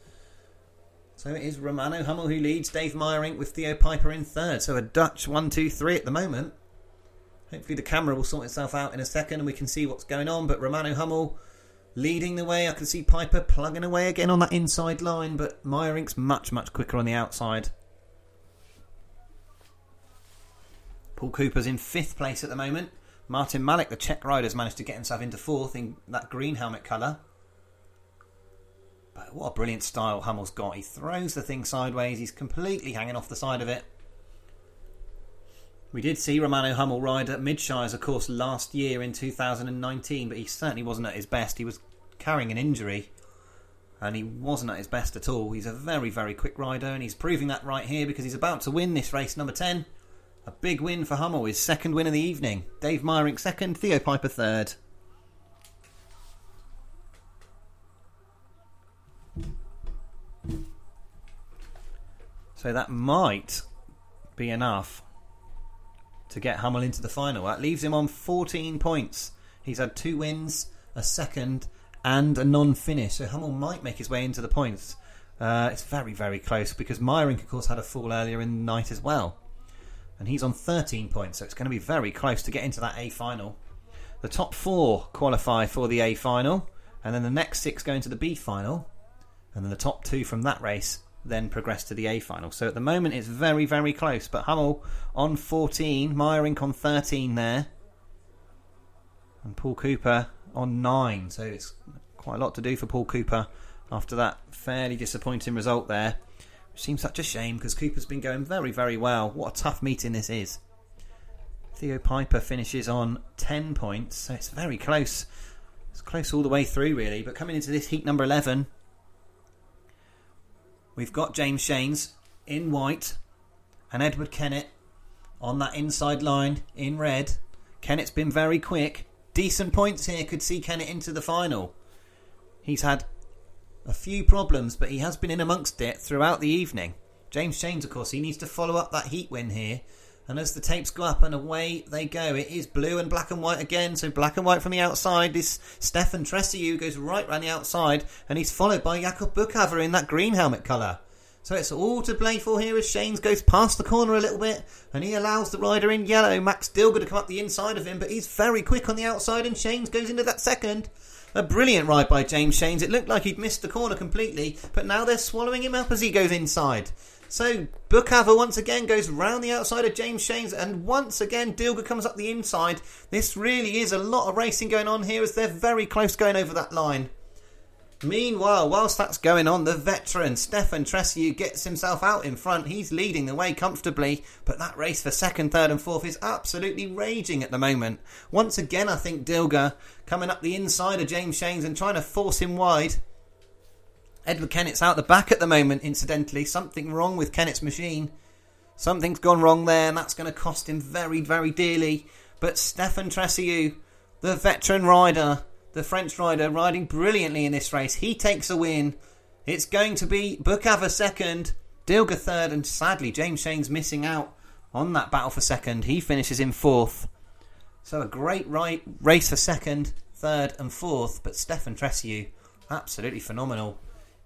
So it is Romano Hummel who leads, Dave Meijerink with Theo Pijper in third. So a Dutch one, two, three at the moment. Hopefully the camera will sort itself out in a second and we can see what's going on. But Romano Hummel leading the way. I can see Pijper plugging away again on that inside line, but Meijerink's much, much quicker on the outside. Paul Cooper's in fifth place at the moment. Martin Malik, the Czech rider, has managed to get himself into fourth in that green helmet colour. But what a brilliant style Hummel's got. He throws the thing sideways, he's completely hanging off the side of it. We did see Romano Hummel ride at Midshires, of course, last year in 2019, but he certainly wasn't at his best. He was carrying an injury and he wasn't at his best at all. He's a very, very quick rider, and he's proving that right here because he's about to win this race number 10. A big win for Hummel, his second win of the evening. Dave Meijerink second, Theo Pijper third. So that might be enough to get Hummel into the final. That leaves him on 14 points. He's had two wins, a second, and a non finish. So Hummel might make his way into the points. Uh, it's very, very close because Meijerink, of course, had a fall earlier in the night as well. And he's on 13 points, so it's going to be very close to get into that A final. The top four qualify for the A final, and then the next six go into the B final, and then the top two from that race then progress to the A final. So at the moment it's very, very close. But Hummel on 14, Meijerink on 13 there, and Paul Cooper on 9. So it's quite a lot to do for Paul Cooper after that fairly disappointing result there. Which seems such a shame because Cooper's been going very, very well. What a tough meeting this is. Theo Pijper finishes on 10 points, so it's very close. It's close all the way through, really. But coming into this heat number 11, We've got James Shanes in white and Edward Kennett on that inside line in red. Kennett's been very quick. Decent points here could see Kennett into the final. He's had a few problems, but he has been in amongst it throughout the evening. James Shanes, of course, he needs to follow up that heat win here. And as the tapes go up and away they go, it is blue and black and white again. So black and white from the outside. This Stefan Tressier goes right round the outside, and he's followed by Jakob Bukhave in that green helmet colour. So it's all to play for here as Shanes goes past the corner a little bit and he allows the rider in yellow, Max Dilger, to come up the inside of him, but he's very quick on the outside and Shanes goes into that second. A brilliant ride by James Shanes. It looked like he'd missed the corner completely, but now they're swallowing him up as he goes inside. So Bukhave once again goes round the outside of James Shanes, and once again Dilger comes up the inside. This really is a lot of racing going on here as they're very close going over that line. Meanwhile, whilst that's going on, the veteran Stefan Tressier gets himself out in front. He's leading the way comfortably, but that race for second, third, and fourth is absolutely raging at the moment. Once again, I think Dilger coming up the inside of James Shanes and trying to force him wide. Edward Kennett's out the back at the moment, incidentally. Something wrong with Kennett's machine. Something's gone wrong there, and that's going to cost him very, very dearly. But Stefan Tressier, the veteran rider, the French rider, riding brilliantly in this race. He takes a win. It's going to be Bukhave second, Dilger third, and sadly James Shane's missing out on that battle for second. He finishes in fourth. So a great right race for second, third, and fourth. But Stefan Tressier, absolutely phenomenal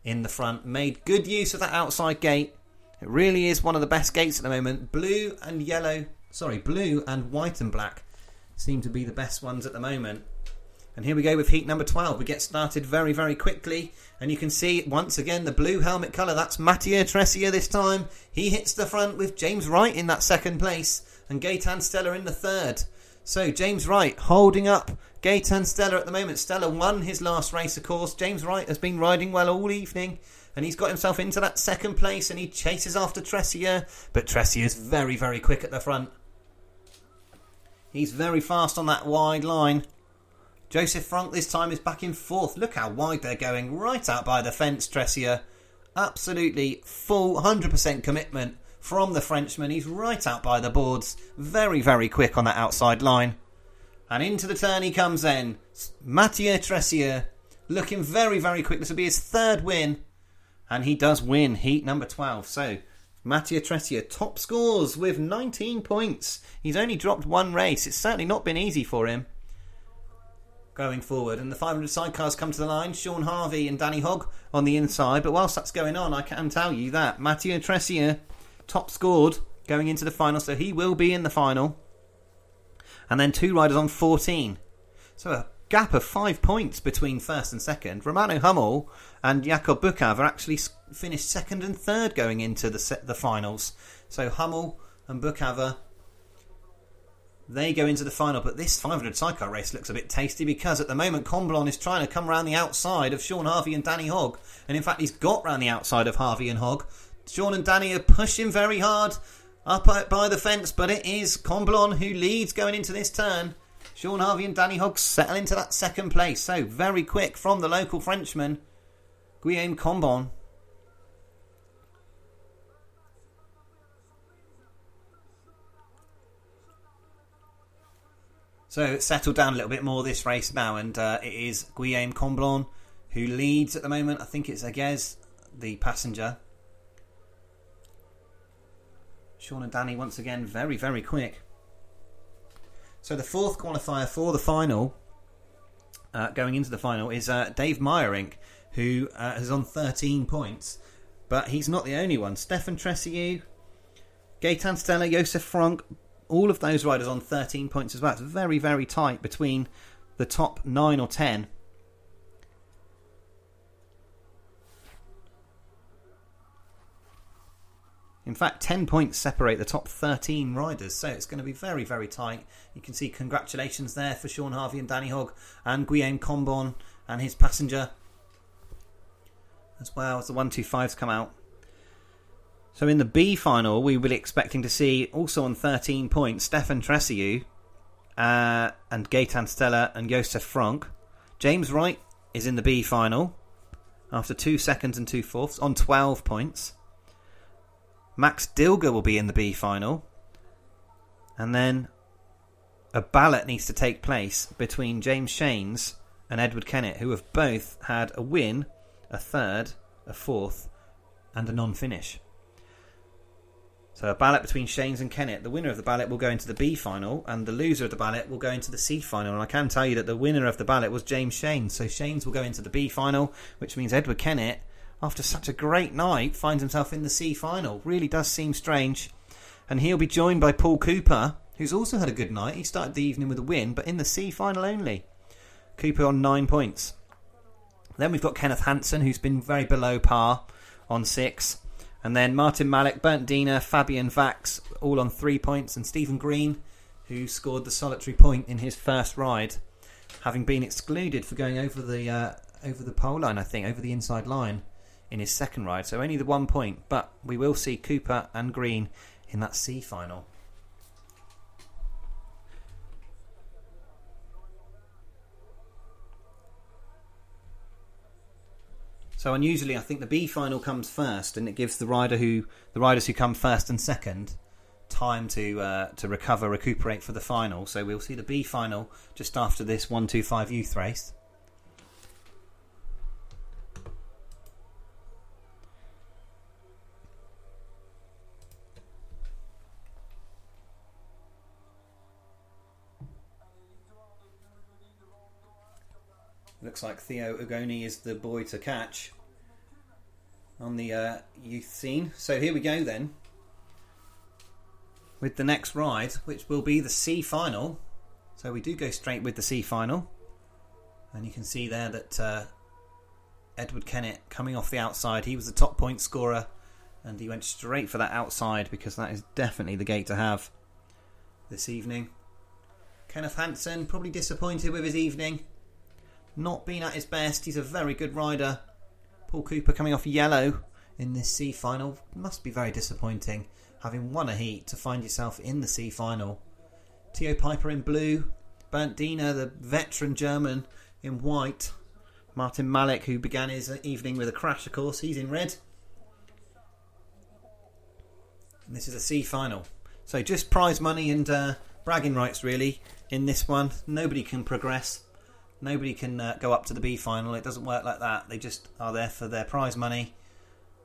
in the front. Made good use of that outside gate. It really is one of the best gates at the moment. Blue and yellow, sorry, blue and white and black seem to be the best ones at the moment. And here we go with heat number 12. We get started very, very quickly. And you can see once again the blue helmet colour. That's Mathieu Tressier this time. He hits the front with James Wright in that second place. And Gaetan Stella in the third. So James Wright holding up Gaetan Stella at the moment. Stella won his last race, of course. James Wright has been riding well all evening. And he's got himself into that second place and he chases after Tressier. But Tressier is very, very quick at the front. He's very fast on that wide line. Josef Franc this time is back in fourth. Look how wide they're going, right out by the fence, Tressier. Absolutely full 100% commitment from the Frenchman. He's right out by the boards. Very, very quick on that outside line. And into the turn he comes then. Mathieu Tressier looking very, very quick. This will be his third win. And he does win heat number 12. So, Mathieu Tressier top scores with 19 points. He's only dropped one race. It's certainly not been easy for him going forward. And the 500 sidecars come to the line. Sean Harvey and Danny Hogg on the inside. But whilst that's going on, I can tell you that Mathieu Tressier top scored going into the final, so he will be in the final. And then two riders on 14. So a gap of five points between first and second. Romano Hummel and Jakob Bukhave are actually finished second and third going into the the finals. So Hummel and Bukhave they go into the final, but this 500 sidecar race looks a bit tasty because at the moment Comblon is trying to come around the outside of Sean Harvey and Danny Hogg, and in fact he's got round the outside of Harvey and Hogg. Sean and Danny are pushing very hard up by the fence, but it is Comblon who leads going into this turn. Sean Harvey and Danny Hogg settle into that second place, so very quick from the local Frenchman, Guillaume Comblon. So it's settled down a little bit more this race now, and uh, it is Guillaume Comblon who leads at the moment. I think it's Aguez, the passenger. Sean and Danny once again very, very quick. So the fourth qualifier for the final, uh, going into the final, is uh, Dave Meijerink, who uh, is on 13 points. But he's not the only one. Stefan Tressier, Gaetan Stella, Josef Franc, all of those riders on 13 points as well. It's very, very tight between the top 9 or 10. In fact, 10 points separate the top 13 riders, so it's going to be very, very tight. You can see congratulations there for Sean Harvey and Danny Hogg and Guillaume Comblon and his passenger as well as the 125s come out. So in the B final, we were expecting to see also on 13 points Stefan Tressier uh, and Gaetan Stella and Josef Franc. James Wright is in the B final after two seconds and two fourths on 12 points. Max Dilger will be in the B final. And then a ballot needs to take place between James Shanes and Edward Kennett, who have both had a win, a third, a fourth, and a non finish. So a ballot between Shanes and Kennett. The winner of the ballot will go into the B final, and the loser of the ballot will go into the C final. And I can tell you that the winner of the ballot was James Shanes. So Shanes will go into the B final, which means Edward Kennett, after such a great night, finds himself in the C final. Really does seem strange. And he'll be joined by Paul Cooper, who's also had a good night. He started the evening with a win, but in the C final only. Cooper on nine points. Then we've got Kenneth Hansen, who's been very below par on six. And then Martin Malik, Bernd Diener, Fabian Wachs, all on three points, and Stephen Green, who scored the solitary point in his first ride, having been excluded for going over the uh, over the pole line, I think, over the inside line in his second ride. So only the one point, but we will see Cooper and Green in that C final. So unusually, I think the B final comes first, and it gives the rider who the riders who come first and second time to uh, to recover, recuperate for the final. So we'll see the B final just after this one two five youth race. Looks like Theo Ugoni is the boy to catch on the uh, youth scene. So here we go then with the next ride, which will be the C final. So we do go straight with the C final. And you can see there that uh, Edward Kennett coming off the outside, he was the top point scorer and he went straight for that outside because that is definitely the gate to have this evening. Kenneth Hansen probably disappointed with his evening not been at his best. He's a very good rider. Paul Cooper coming off yellow in this C final must be very disappointing. Having won a heat to find yourself in the C final. Theo Pijper in blue, Bernd Diener, the veteran German, in white. Martin Malik, who began his evening with a crash, of course, he's in red. And this is a C final. So just prize money and uh, bragging rights, really, in this one. Nobody can progress Nobody can uh, go up to the B final. It doesn't work like that. They just are there for their prize money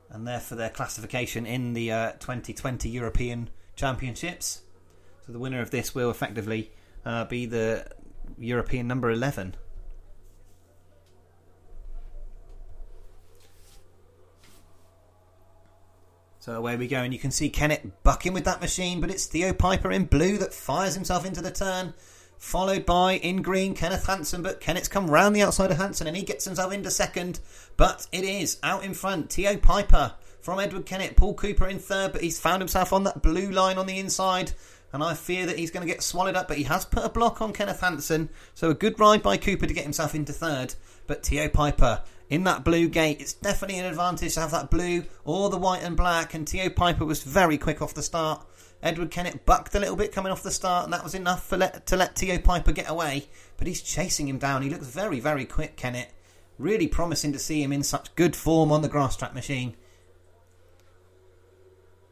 and there for their classification in the uh, 2020 European Championships. So the winner of this will effectively uh, be the European number 11. So away we go, and you can see Kennett bucking with that machine, but it's Theo Pijper in blue that fires himself into the turn followed by in green Kenneth Hansen. But Kennett's come round the outside of Hansen and he gets himself into second. But it is out in front. Theo Pijper from Edward Kennett, Paul Cooper in third, but he's found himself on that blue line on the inside. And I fear that he's going to get swallowed up, but he has put a block on Kenneth Hansen. So a good ride by Cooper to get himself into third. But Theo Pijper in that blue gate, it's definitely an advantage to have that blue or the white and black. And Theo Pijper was very quick off the start. Edward Kennett bucked a little bit coming off the start, and that was enough for let, to let Theo Pijper get away. But he's chasing him down. He looks very, very quick, Kennett. Really promising to see him in such good form on the grass track machine.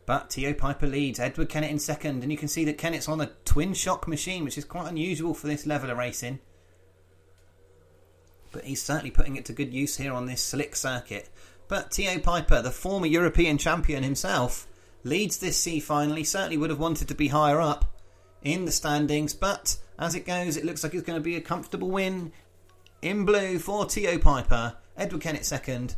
But Theo Pijper leads, Edward Kennett in second, and you can see that Kennett's on a twin shock machine, which is quite unusual for this level of racing. But he's certainly putting it to good use here on this slick circuit. But Theo Pijper, the former European champion himself, leads this C finally. Certainly would have wanted to be higher up in the standings, but as it goes, it looks like it's going to be a comfortable win in blue for Theo Pijper. Edward Kennett second.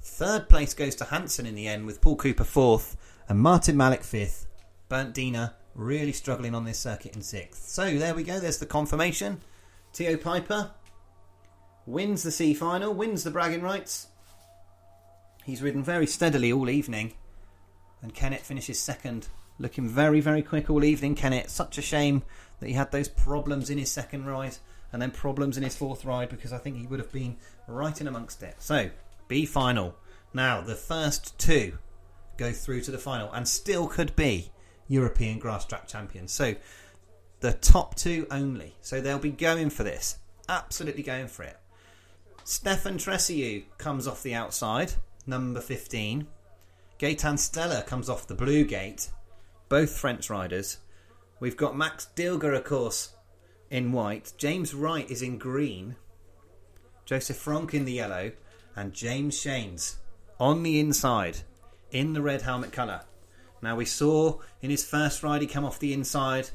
Third place goes to Hansen in the end, with Paul Cooper fourth and Martin Malik fifth. Bernd Diener really struggling on this circuit in sixth. So there we go. There's the confirmation. Theo Pijper wins the C final, wins the bragging rights. He's ridden very steadily all evening and Kennett finishes second. Looking very, very quick all evening, Kennett. Such a shame that he had those problems in his second ride and then problems in his fourth ride because I think he would have been right in amongst it. So, B final. Now, the first two go through to the final and still could be European grass track champions. So, the top two only. So, they'll be going for this. Absolutely going for it. Stefan Tressiou comes off the outside, number 15. Gaetan Stella comes off the blue gate, both French riders. We've got Max Dilger, of course, in white. James Wright is in green. Josef Franc in the yellow. And James Shanes on the inside in the red helmet colour. Now, we saw in his first ride he come off the inside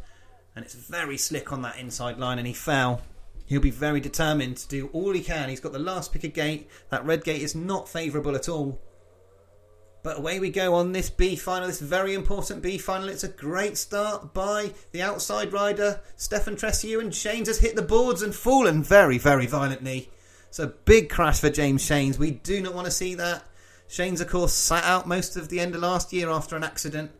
and it's very slick on that inside line and he fell. He'll be very determined to do all he can. He's got the last pick of gate. That red gate is not favourable at all but away we go on this B final, this very important B final. It's a great start by the outside rider, Stefan Tressiou, and Shanes has hit the boards and fallen very, very violently. It's a big crash for James Shanes. We do not want to see that. Shanes, of course, sat out most of the end of last year after an accident,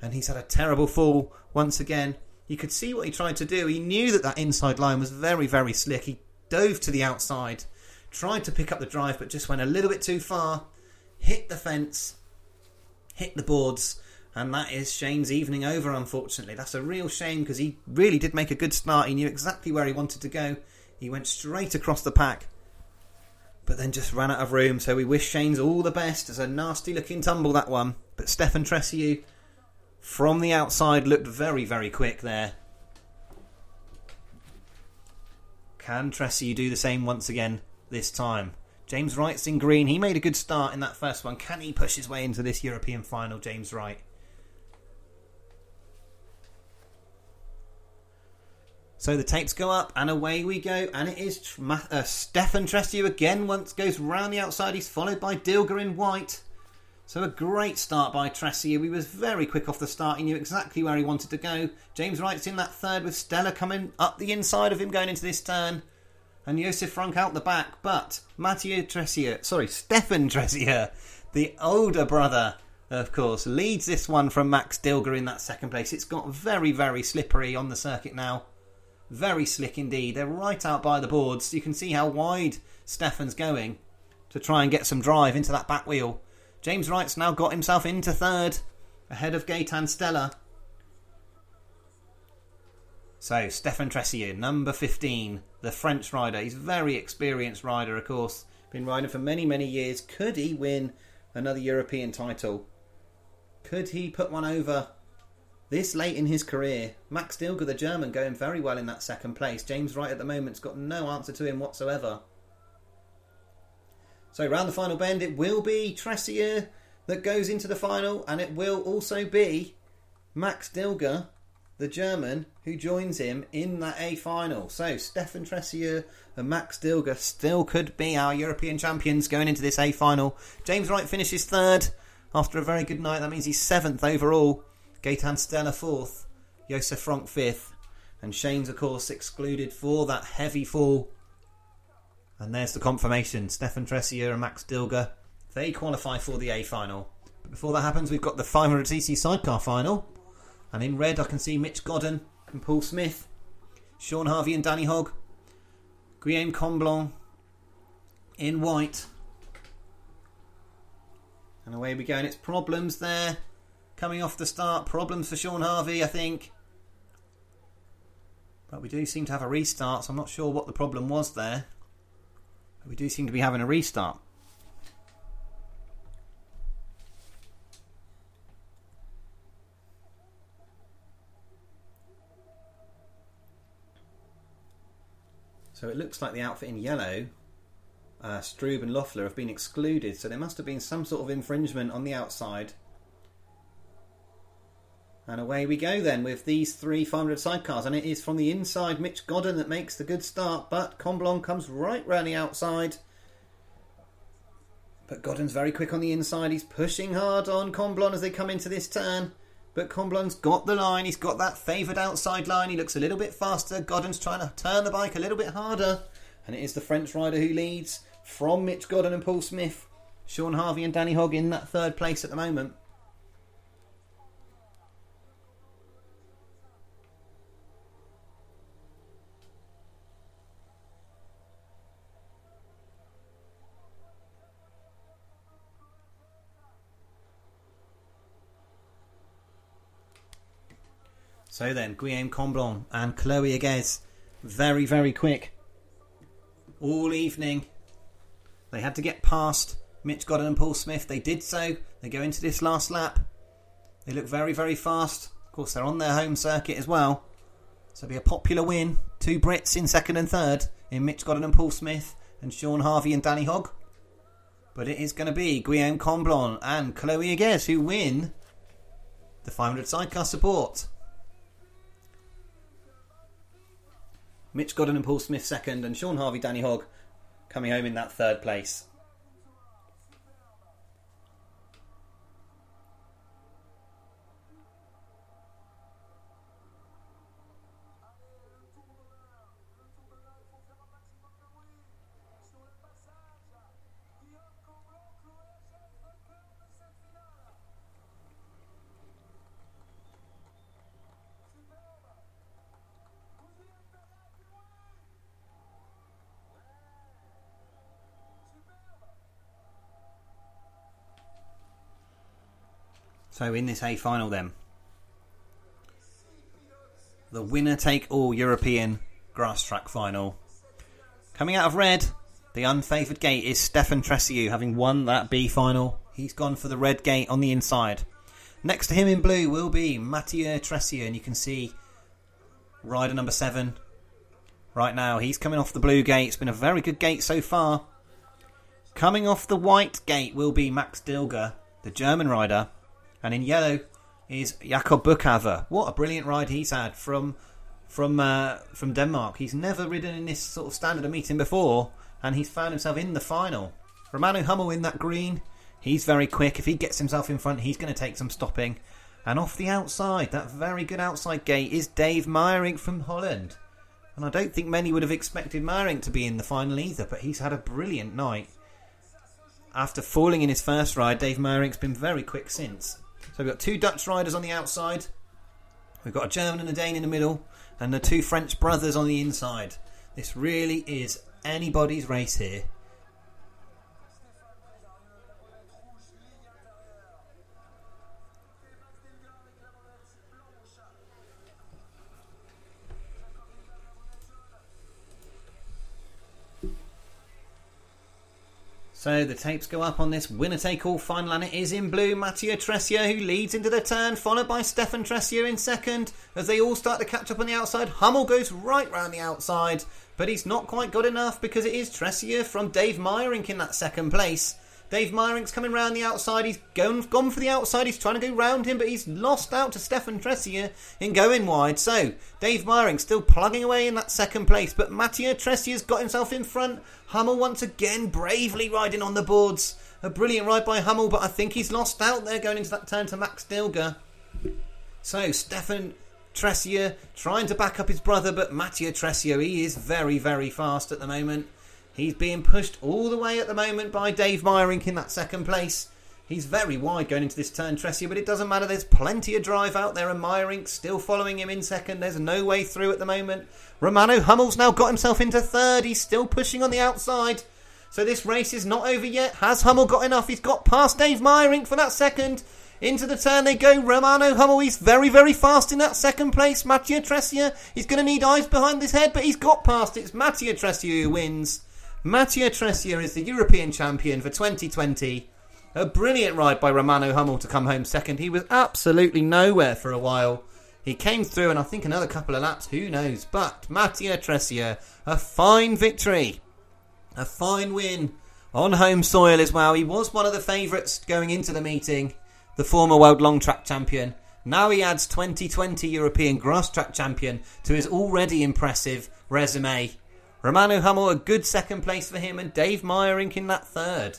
and he's had a terrible fall once again. You could see what he tried to do. He knew that that inside line was very, very slick. He dove to the outside, tried to pick up the drive, but just went a little bit too far, hit the fence, hit the boards, and that is Shane's evening over, unfortunately. That's a real shame because he really did make a good start. He knew exactly where he wanted to go. He went straight across the pack, but then just ran out of room. So we wish Shane's all the best. It's a nasty looking tumble, that one. But Stefan Tressier from the outside looked very, very quick there. Can Tressier do the same once again this time? James Wright's in green. He made a good start in that first one. Can he push his way into this European final, James Wright? So the tapes go up and away we go, and it is uh, Stefan Tressier again. Once goes round the outside, he's followed by Dilger in white. So a great start by Tressier. He was very quick off the start. He knew exactly where he wanted to go. James Wright's in that third with Stella coming up the inside of him going into this turn. And Josef Franc out the back. But Mathieu Tressier, sorry, Stefan Tressier, the older brother, of course, leads this one from Max Dilger in that second place. It's got very, very slippery on the circuit now. Very slick indeed. They're right out by the boards. You can see how wide Stefan's going to try and get some drive into that back wheel. James Wright's now got himself into third, ahead of Gaetan Stella. So, Stefan Tressier, number 15, the French rider. He's a very experienced rider, of course. Been riding for many, many years. Could he win another European title? Could he put one over this late in his career, Max Dilger, the German, going very well in that second place. James Wright at the moment's got no answer to him whatsoever. So round the final bend, it will be Tressier that goes into the final, and it will also be Max Dilger, the German, who joins him in that A final. So Stefan Tressier and Max Dilger still could be our European champions going into this A final. James Wright finishes third after a very good night. That means he's seventh overall. Gaetan Stella fourth, Josef Franc fifth, and Shane's, of course, excluded for that heavy fall. And there's the confirmation Stefan Tressier and Max Dilger. They qualify for the A final. But before that happens, we've got the 500cc sidecar final. And in red, I can see Mitch Godden and Paul Smith, Sean Harvey and Danny Hogg, Guillaume Comblon in white. And away we go, and it's problems there coming off the start. Problems for Sean Harvey, I think. But we do seem to have a restart, so I'm not sure what the problem was there. But we do seem to be having a restart. So it looks like the outfit in yellow, uh, Strube and Loeffler, have been excluded. So there must have been some sort of infringement on the outside. And away we go then with these three 500 sidecars. And it is from the inside Mitch Godden that makes the good start. But Comblon comes right round the outside. But Godden's very quick on the inside. He's pushing hard on Comblon as they come into this turn. But Comblon's got the line. He's got that favoured outside line. He looks a little bit faster. Godden's trying to turn the bike a little bit harder. And it is the French rider who leads from Mitch Godden and Paul Smith. Sean Harvey and Danny Hogg in that third place at the moment. So then, Guillaume Comblon and Chloe Aguez, very, very quick. All evening, they had to get past Mitch Godden and Paul Smith. They did so. They go into this last lap. They look very, very fast. Of course, they're on their home circuit as well. So it'll be a popular win. Two Brits in second and third in Mitch Godden and Paul Smith and Sean Harvey and Danny Hogg. But it is going to be Guillaume Comblon and Chloe Aguez who win the 500 sidecar support. Mitch Godden and Paul Smith second, and Sean Harvey, Danny Hogg coming home in that third place. So in this A final, then the winner take all European grass track final. Coming out of red, the unfavoured gate is Stefan Tressiou, having won that B final. He's gone for the red gate on the inside. Next to him in blue will be Mathieu Tressieux, and you can see rider number seven right now. He's coming off the blue gate. It's been a very good gate so far. Coming off the white gate will be Max Dilger, the German rider. And in yellow is Jakob Bukhave. What a brilliant ride he's had from from uh, from Denmark. He's never ridden in this sort of standard of meeting before, and he's found himself in the final. Romano Hummel in that green. He's very quick. If he gets himself in front, he's going to take some stopping. And off the outside, that very good outside gate is Dave Meijerink from Holland. And I don't think many would have expected Meijerink to be in the final either, but he's had a brilliant night. After falling in his first ride, Dave Meijerink's been very quick since. So we've got two Dutch riders on the outside. We've got a German and a Dane in the middle, and the two French brothers on the inside. This really is anybody's race here. So the tapes go up on this winner take all final, and it is in blue. Mathieu Tressieux who leads into the turn, followed by Stefan Tressieux in second. As they all start to catch up on the outside, Hummel goes right round the outside, but he's not quite good enough because it is Tressieux from Dave Meijerink in that second place. Dave Meijerink's coming round the outside. He's gone, gone for the outside. He's trying to go round him, but he's lost out to Stefan Tressier in going wide. So, Dave Meijerink still plugging away in that second place, but Mathieu Tressier's got himself in front. Hummel once again bravely riding on the boards. A brilliant ride by Hummel, but I think he's lost out there going into that turn to Max Dilger. So, Stefan Tressier trying to back up his brother, but Mathieu Tressier, he is very, very fast at the moment. He's being pushed all the way at the moment by Dave Meijerink in that second place. He's very wide going into this turn, Tressieux, but it doesn't matter. There's plenty of drive out there, and Meijerink still following him in second. There's no way through at the moment. Romano Hummel's now got himself into third. He's still pushing on the outside. So this race is not over yet. Has Hummel got enough? He's got past Dave Meijerink for that second. Into the turn they go. Romano Hummel, he's very, very fast in that second place. Mathieu Tressieux, he's going to need eyes behind his head, but he's got past. It's Mathieu Tressieux who wins. Mathieu Tressieux is the European champion for 2020. A brilliant ride by Romano Hummel to come home second. He was absolutely nowhere for a while. He came through, and I think another couple of laps, who knows? But Mathieu Tressieux, a fine victory, a fine win on home soil as well. He was one of the favourites going into the meeting, the former world long track champion. Now he adds 2020 European grass track champion to his already impressive resume. Romano Hummel, a good second place for him, and Dave Meijerink in that third.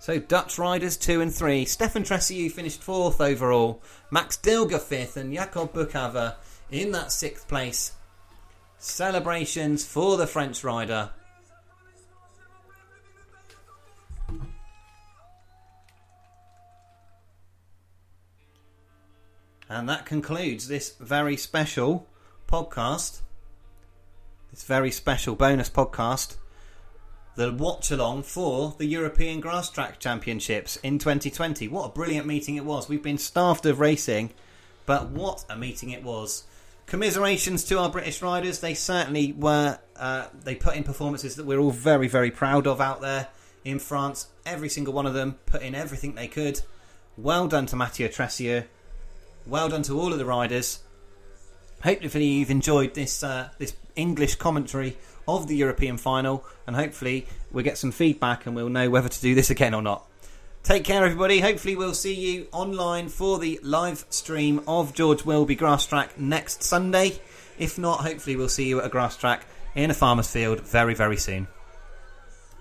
So Dutch riders two and three. Stefan Tressieux finished fourth overall. Max Dilger fifth, and Jakob Bukhave in that sixth place. Celebrations for the French rider. And that concludes this very special podcast this very special bonus podcast, the watch along for the European Grass Track Championships in 2020. What a brilliant meeting it was. We've been starved of racing, but what a meeting it was. Commiserations to our British riders. They certainly were, uh, they put in performances that we're all very, very proud of out there in France. Every single one of them put in everything they could. Well done to Mathieu Tressieux. Well done to all of the riders. Hopefully you've enjoyed this uh, this English commentary of the European final, and hopefully we'll get some feedback and we'll know whether to do this again or not. Take care, everybody. Hopefully, we'll see you online for the live stream of George Wilby Grass Track next Sunday. If not, hopefully, we'll see you at a grass track in a farmer's field very, very soon.